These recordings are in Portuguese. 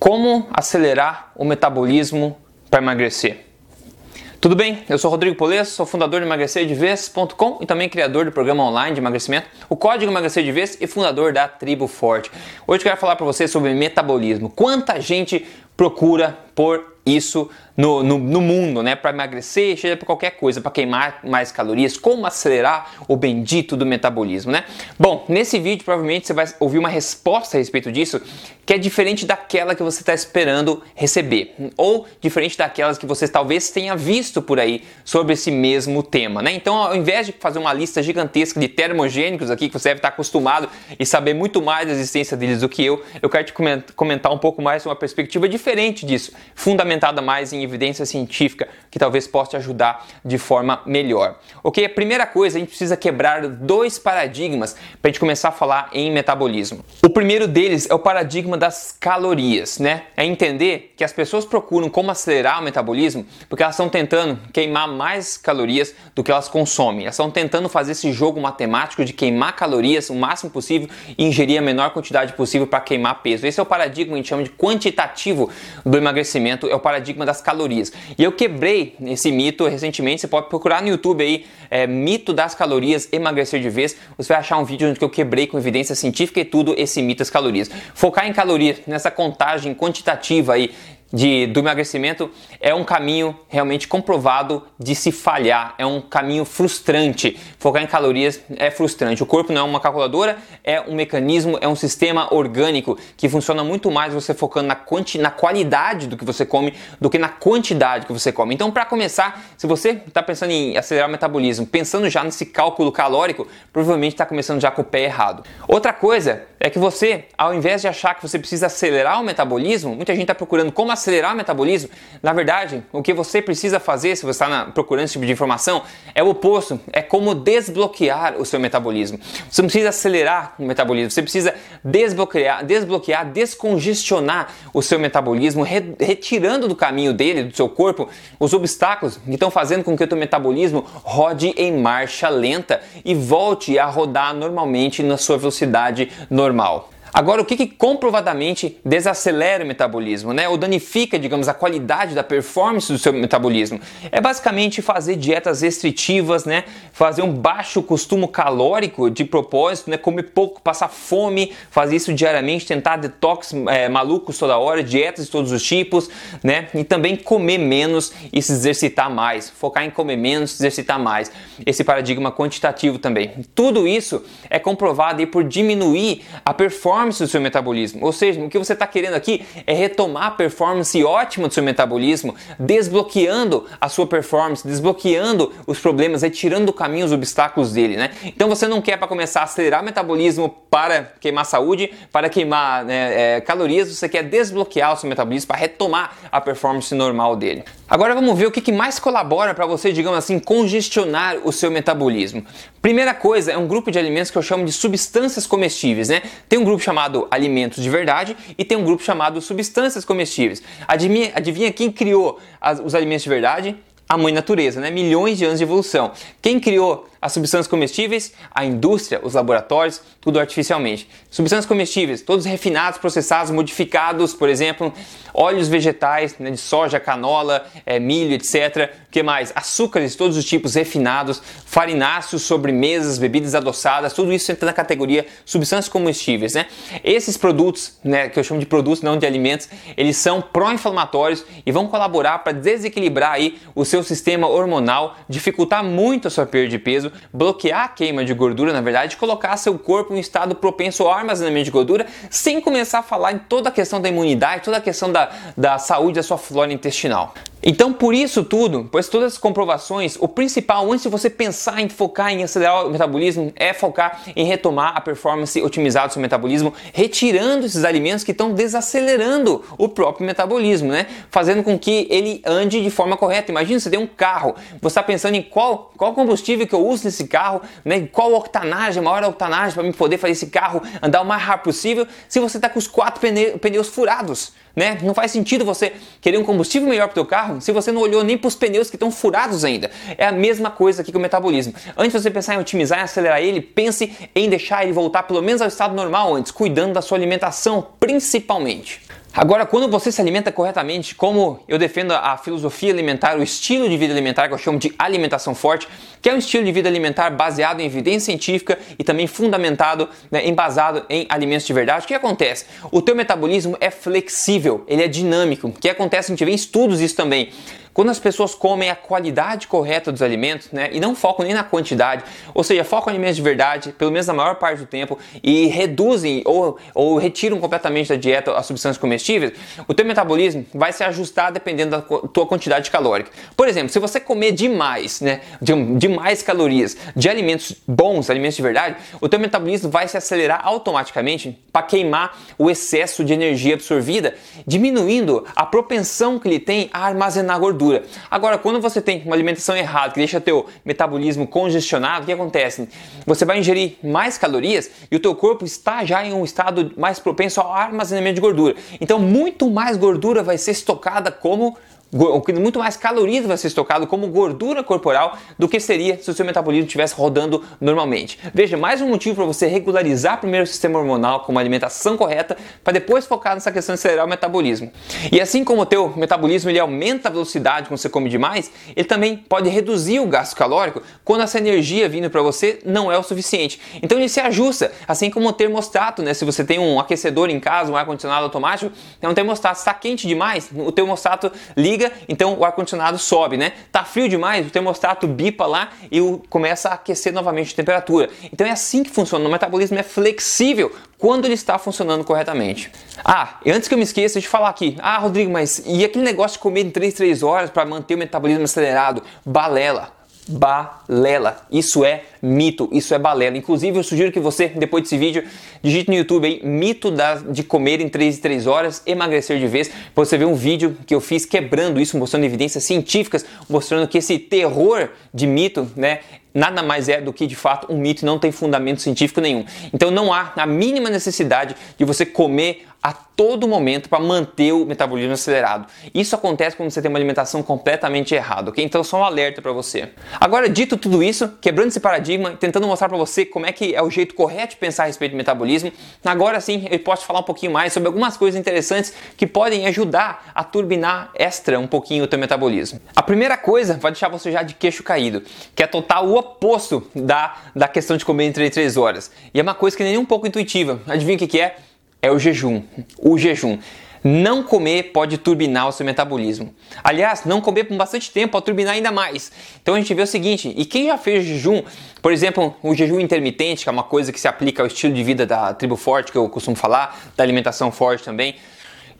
Como acelerar o metabolismo para emagrecer? Tudo bem? Eu sou Rodrigo Polesso, sou fundador de emagrecerdevez.com e também criador do programa online de emagrecimento, o Código Emagrecer de Vez e fundador da Tribo Forte. Hoje eu quero falar para você sobre metabolismo. Quanta gente procura por isso no, no, no mundo, né? Para emagrecer, seja para qualquer coisa, para queimar mais calorias, como acelerar o bendito do metabolismo, né? Bom, nesse vídeo provavelmente você vai ouvir uma resposta a respeito disso que é diferente daquela que você está esperando receber, ou diferente daquelas que você talvez tenha visto por aí sobre esse mesmo tema, né? Então, ao invés de fazer uma lista gigantesca de termogênicos aqui que você deve estar acostumado e saber muito mais da existência deles do que eu, eu quero te comentar um pouco mais uma perspectiva diferente disso, fundamentada mais em evidência científica que talvez possa te ajudar de forma melhor. Ok? A primeira coisa, a gente precisa quebrar dois paradigmas para a gente começar a falar em metabolismo. O primeiro deles é o paradigma das calorias, né? É entender que as pessoas procuram como acelerar o metabolismo porque elas estão tentando queimar mais calorias do que elas consomem. Elas estão tentando fazer esse jogo matemático de queimar calorias o máximo possível e ingerir a menor quantidade possível para queimar peso. Esse é o paradigma que a gente chama de quantitativo do emagrecimento, é o paradigma das calorias. E eu quebrei esse mito recentemente, você pode procurar no YouTube aí, é, mito das calorias, emagrecer de vez, você vai achar um vídeo onde eu quebrei com evidência científica e tudo esse mito das calorias. Focar em calorias, nessa contagem quantitativa aí de, do emagrecimento é um caminho realmente comprovado de se falhar, é um caminho frustrante. Focar em calorias é frustrante. O corpo não é uma calculadora, é um mecanismo, é um sistema orgânico que funciona muito mais você focando na, quanti, na qualidade do que você come do que na quantidade que você come. Então, para começar, se você está pensando em acelerar o metabolismo, pensando já nesse cálculo calórico, provavelmente está começando já com o pé errado. Outra coisa é que você, ao invés de achar que você precisa acelerar o metabolismo, muita gente está procurando como acelerar o metabolismo, na verdade, o que você precisa fazer, se você está procurando esse tipo de informação, é o oposto, é como desbloquear o seu metabolismo. Você não precisa acelerar o metabolismo, você precisa desbloquear, desbloquear, descongestionar o seu metabolismo, re retirando do caminho dele, do seu corpo, os obstáculos que estão fazendo com que o seu metabolismo rode em marcha lenta e volte a rodar normalmente na sua velocidade normal. Agora, o que, que, comprovadamente desacelera o metabolismo, né? Ou danifica, digamos, a qualidade da performance do seu metabolismo? É basicamente fazer dietas restritivas, né? Fazer um baixo costume calórico de propósito, né? Comer pouco, passar fome, fazer isso diariamente, tentar detox é, malucos toda hora, dietas de todos os tipos, né? E também comer menos e se exercitar mais. Focar em comer menos, se exercitar mais. Esse paradigma quantitativo também. Tudo isso é comprovado aí por diminuir a performance performance do seu metabolismo. Ou seja, o que você está querendo aqui é retomar a performance ótima do seu metabolismo, desbloqueando a sua performance, desbloqueando os problemas, retirando do caminho os obstáculos dele, né? Então você não quer para começar a acelerar o metabolismo para queimar saúde, para queimar né, é, calorias, você quer desbloquear o seu metabolismo para retomar a performance normal dele. Agora vamos ver o que, mais colabora para você, digamos assim, congestionar o seu metabolismo. Primeira coisa é um grupo de alimentos que eu chamo de substâncias comestíveis, né? Tem um grupo chamado alimentos de verdade e tem um grupo chamado substâncias comestíveis. Adivinha, adivinha quem criou as, os alimentos de verdade? A mãe natureza, né? Milhões de anos de evolução. Quem criou as substâncias comestíveis, a indústria, os laboratórios, tudo artificialmente. Substâncias comestíveis, todos refinados, processados, modificados, por exemplo, óleos vegetais, né, de soja, canola, é, milho, etc. O que mais? Açúcares todos os tipos refinados, farináceos, sobremesas, bebidas adoçadas, tudo isso entra na categoria substâncias comestíveis. Né? Esses produtos, né, que eu chamo de produtos, não de alimentos, eles são pró-inflamatórios e vão colaborar para desequilibrar aí o seu sistema hormonal, dificultar muito a sua perda de peso bloquear a queima de gordura, na verdade, colocar seu corpo em estado propenso ao armazenamento de gordura, sem começar a falar em toda a questão da imunidade, toda a questão da, da saúde da sua flora intestinal. Então, por isso tudo, pois todas as comprovações, o principal antes de você pensar em focar em acelerar o metabolismo é focar em retomar a performance otimizada do seu metabolismo, retirando esses alimentos que estão desacelerando o próprio metabolismo, né? Fazendo com que ele ande de forma correta. Imagina você tem um carro, você está pensando em qual, qual combustível que eu uso nesse carro, né? Qual octanagem, maior octanagem para mim poder fazer esse carro andar o mais rápido possível, se você está com os quatro pneus furados. Né? Não faz sentido você querer um combustível melhor para o teu carro se você não olhou nem para os pneus que estão furados ainda. É a mesma coisa aqui com o metabolismo. Antes de você pensar em otimizar e acelerar ele, pense em deixar ele voltar pelo menos ao estado normal antes, cuidando da sua alimentação principalmente. Agora, quando você se alimenta corretamente, como eu defendo a filosofia alimentar, o estilo de vida alimentar, que eu chamo de alimentação forte, que é um estilo de vida alimentar baseado em evidência científica e também fundamentado, né, embasado em alimentos de verdade, o que acontece? O teu metabolismo é flexível, ele é dinâmico. O que acontece? A gente vê em estudos isso também. Quando as pessoas comem a qualidade correta dos alimentos, né, e não focam nem na quantidade, ou seja, focam em alimentos de verdade, pelo menos na maior parte do tempo, e reduzem ou, ou retiram completamente da dieta as substâncias comestíveis, o teu metabolismo vai se ajustar dependendo da tua quantidade calórica. Por exemplo, se você comer demais, né, de, demais calorias de alimentos bons, alimentos de verdade, o teu metabolismo vai se acelerar automaticamente para queimar o excesso de energia absorvida, diminuindo a propensão que ele tem a armazenar gordura gordura. Agora, quando você tem uma alimentação errada, que deixa teu metabolismo congestionado, o que acontece? Você vai ingerir mais calorias e o teu corpo está já em um estado mais propenso ao armazenamento de gordura. Então, muito mais gordura vai ser estocada como muito mais calorias vai ser estocado como gordura corporal do que seria se o seu metabolismo estivesse rodando normalmente. Veja, mais um motivo para você regularizar primeiro o sistema hormonal com uma alimentação correta para depois focar nessa questão de acelerar o metabolismo. E assim como o teu metabolismo ele aumenta a velocidade quando você come demais, ele também pode reduzir o gasto calórico quando essa energia vindo para você não é o suficiente. Então ele se ajusta, assim como o termostato, né? Se você tem um aquecedor em casa, um ar condicionado automático, é um termostato está quente demais, o termostato liga liga, então o ar-condicionado sobe, né? Tá frio demais, o termostato bipa lá e começa a aquecer novamente a temperatura. Então é assim que funciona. O metabolismo é flexível quando ele está funcionando corretamente. Ah, e antes que eu me esqueça de falar aqui, ah, Rodrigo, mas e aquele negócio de comer em 3, 3 horas para manter o metabolismo acelerado? Balela balela. Isso é mito, isso é balela. Inclusive, eu sugiro que você, depois desse vídeo, digite no YouTube aí, mito da, de comer em 3 e 3 horas, emagrecer de vez, você ver um vídeo que eu fiz quebrando isso, mostrando evidências científicas, mostrando que esse terror de mito, né, nada mais é do que de fato um mito, não tem fundamento científico nenhum. Então não há a mínima necessidade de você comer a todo momento para manter o metabolismo acelerado. Isso acontece quando você tem uma alimentação completamente errada, ok? Então só um alerta para você. Agora, dito tudo isso, quebrando esse paradigma, tentando mostrar para você como é que é o jeito correto de pensar a respeito do metabolismo, agora sim eu posso falar um pouquinho mais sobre algumas coisas interessantes que podem ajudar a turbinar extra um pouquinho o teu metabolismo. A primeira coisa vai deixar você já de queixo caído, que é total o oposto da, da questão de comer entre 3 horas. E é uma coisa que nem um pouco intuitiva. Adivinha o que, que é? É o jejum. O jejum. Não comer pode turbinar o seu metabolismo. Aliás, não comer por bastante tempo pode turbinar ainda mais. Então a gente vê o seguinte: e quem já fez jejum, por exemplo, o jejum intermitente, que é uma coisa que se aplica ao estilo de vida da tribo forte, que eu costumo falar, da alimentação forte também.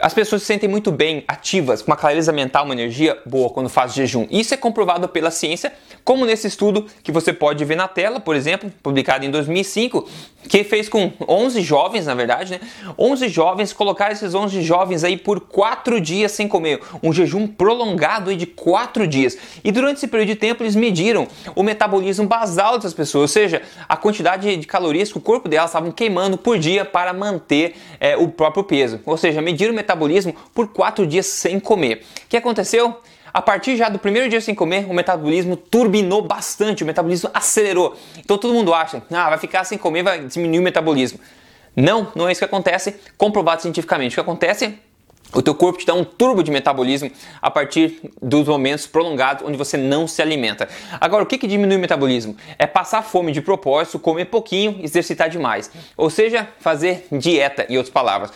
As pessoas se sentem muito bem, ativas, com uma clareza mental, uma energia boa quando faz jejum. Isso é comprovado pela ciência, como nesse estudo que você pode ver na tela, por exemplo, publicado em 2005, que fez com 11 jovens, na verdade, né? 11 jovens, colocaram esses 11 jovens aí por 4 dias sem comer, um jejum prolongado de 4 dias. E durante esse período de tempo eles mediram o metabolismo basal dessas pessoas, ou seja, a quantidade de calorias que o corpo delas estavam queimando por dia para manter é, o próprio peso. Ou seja, mediram o metabolismo por 4 dias sem comer. O que aconteceu? A partir já do primeiro dia sem comer, o metabolismo turbinou bastante, o metabolismo acelerou. Então todo mundo acha, ah, vai ficar sem comer, vai diminuir o metabolismo. Não, não é isso que acontece, comprovado cientificamente. O que acontece o teu corpo te dá um turbo de metabolismo a partir dos momentos prolongados onde você não se alimenta. Agora, o que, que diminui o metabolismo? É passar fome de propósito, comer pouquinho, exercitar demais. Ou seja, fazer dieta, em outras palavras.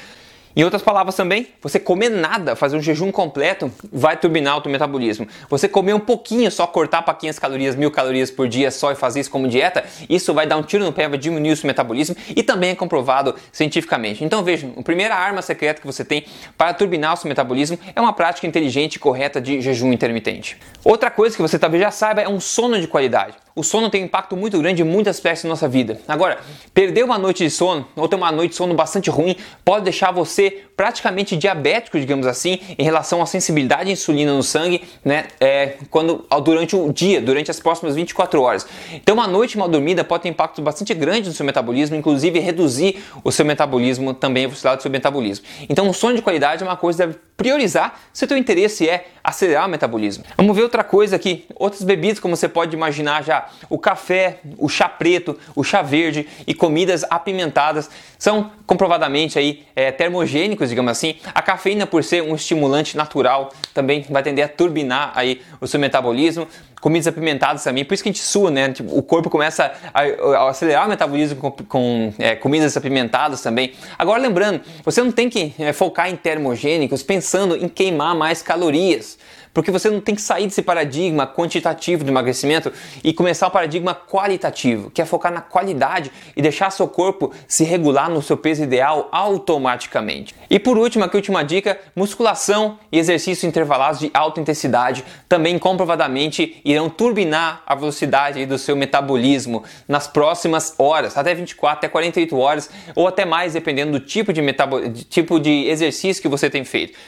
Em outras palavras também, você comer nada, fazer um jejum completo, vai turbinar o teu metabolismo. Você comer um pouquinho, só cortar para 500 calorias, 1000 calorias por dia só e fazer isso como dieta, isso vai dar um tiro no pé, vai diminuir o seu metabolismo e também é comprovado cientificamente. Então vejam, a primeira arma secreta que você tem para turbinar o seu metabolismo é uma prática inteligente e correta de jejum intermitente. Outra coisa que você talvez já saiba é um sono de qualidade. O sono tem um impacto muito grande em muitas aspectos da nossa vida. Agora, perder uma noite de sono ou ter uma noite de sono bastante ruim pode deixar você você praticamente diabético, digamos assim, em relação à sensibilidade à insulina no sangue, né? É, quando, durante o dia, durante as próximas 24 horas. Então, uma noite mal dormida pode ter um impacto bastante grande no seu metabolismo, inclusive reduzir o seu metabolismo, também a velocidade do seu metabolismo. Então, o sono de qualidade é uma coisa que deve priorizar se o teu interesse é acelerar o metabolismo. Vamos ver outra coisa aqui, outras bebidas como você pode imaginar já, o café, o chá preto, o chá verde e comidas apimentadas são comprovadamente aí é, termogênicos digamos assim. A cafeína, por ser um estimulante natural, também vai tender a turbinar aí o seu metabolismo comidas apimentadas também, por isso que a gente sua, né? Tipo, o corpo começa a, a, acelerar o metabolismo com, com é, comidas apimentadas também. Agora, lembrando, você não tem que é, focar em termogênicos pensando em queimar mais calorias. Porque você não tem que sair desse paradigma quantitativo de emagrecimento e começar o paradigma qualitativo, que é focar na qualidade e deixar seu corpo se regular no seu peso ideal automaticamente. E por último, aqui a última dica, musculação e exercícios intervalados de alta intensidade também comprovadamente irão turbinar a velocidade do seu metabolismo nas próximas horas, até 24, até 48 horas ou até mais, dependendo do tipo de, de tipo de exercício que você tem feito.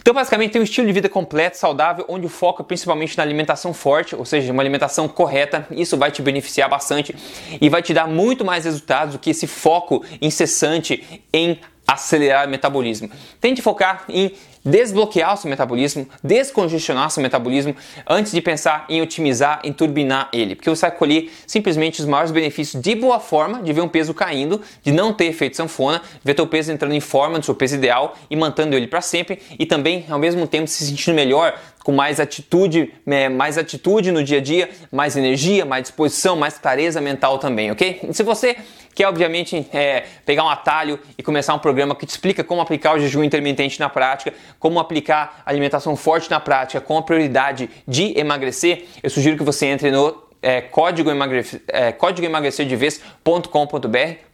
Então, basicamente, tem um estilo de vida completo, saudável, onde o foco é principalmente na alimentação forte, ou seja, uma alimentação correta. Isso vai te beneficiar bastante e vai te dar muito mais resultados do que esse foco incessante em acelerar o metabolismo. Tente focar em desbloquear o seu metabolismo, descongestionar seu metabolismo antes de pensar em otimizar, em turbinar ele, porque você vai colher simplesmente os maiores benefícios de boa forma, de ver um peso caindo, de não ter efeito sanfona, ver teu peso entrando em forma do seu peso ideal e mantendo ele para sempre e também ao mesmo tempo se sentindo melhor com mais atitude, é, mais atitude no dia a dia, mais energia, mais disposição, mais clareza mental também, ok? E se você quer, obviamente, é, pegar um atalho e começar um programa que te explica como aplicar o jejum intermitente na prática, como aplicar alimentação forte na prática com a prioridade de emagrecer, eu sugiro que você entre no é, código, emagrecer, é, código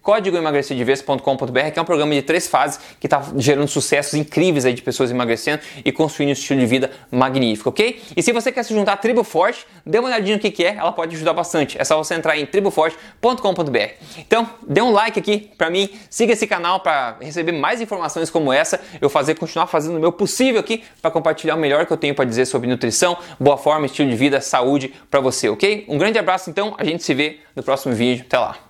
código emagrecerdevez.com.br, que é um programa de três fases que está gerando sucessos incríveis aí de pessoas emagrecendo e construindo um estilo de vida magnífico, ok? E se você quer se juntar à Tribo Forte, dê uma olhadinha no que, que é, ela pode ajudar bastante. É só você entrar em triboforte.com.br. Então, dê um like aqui para mim, siga esse canal para receber mais informações como essa, eu fazer continuar fazendo o meu possível aqui para compartilhar o melhor que eu tenho para dizer sobre nutrição, boa forma, estilo de vida, saúde para você, ok? Um grande abraço então, a gente se vê no próximo vídeo. Até lá.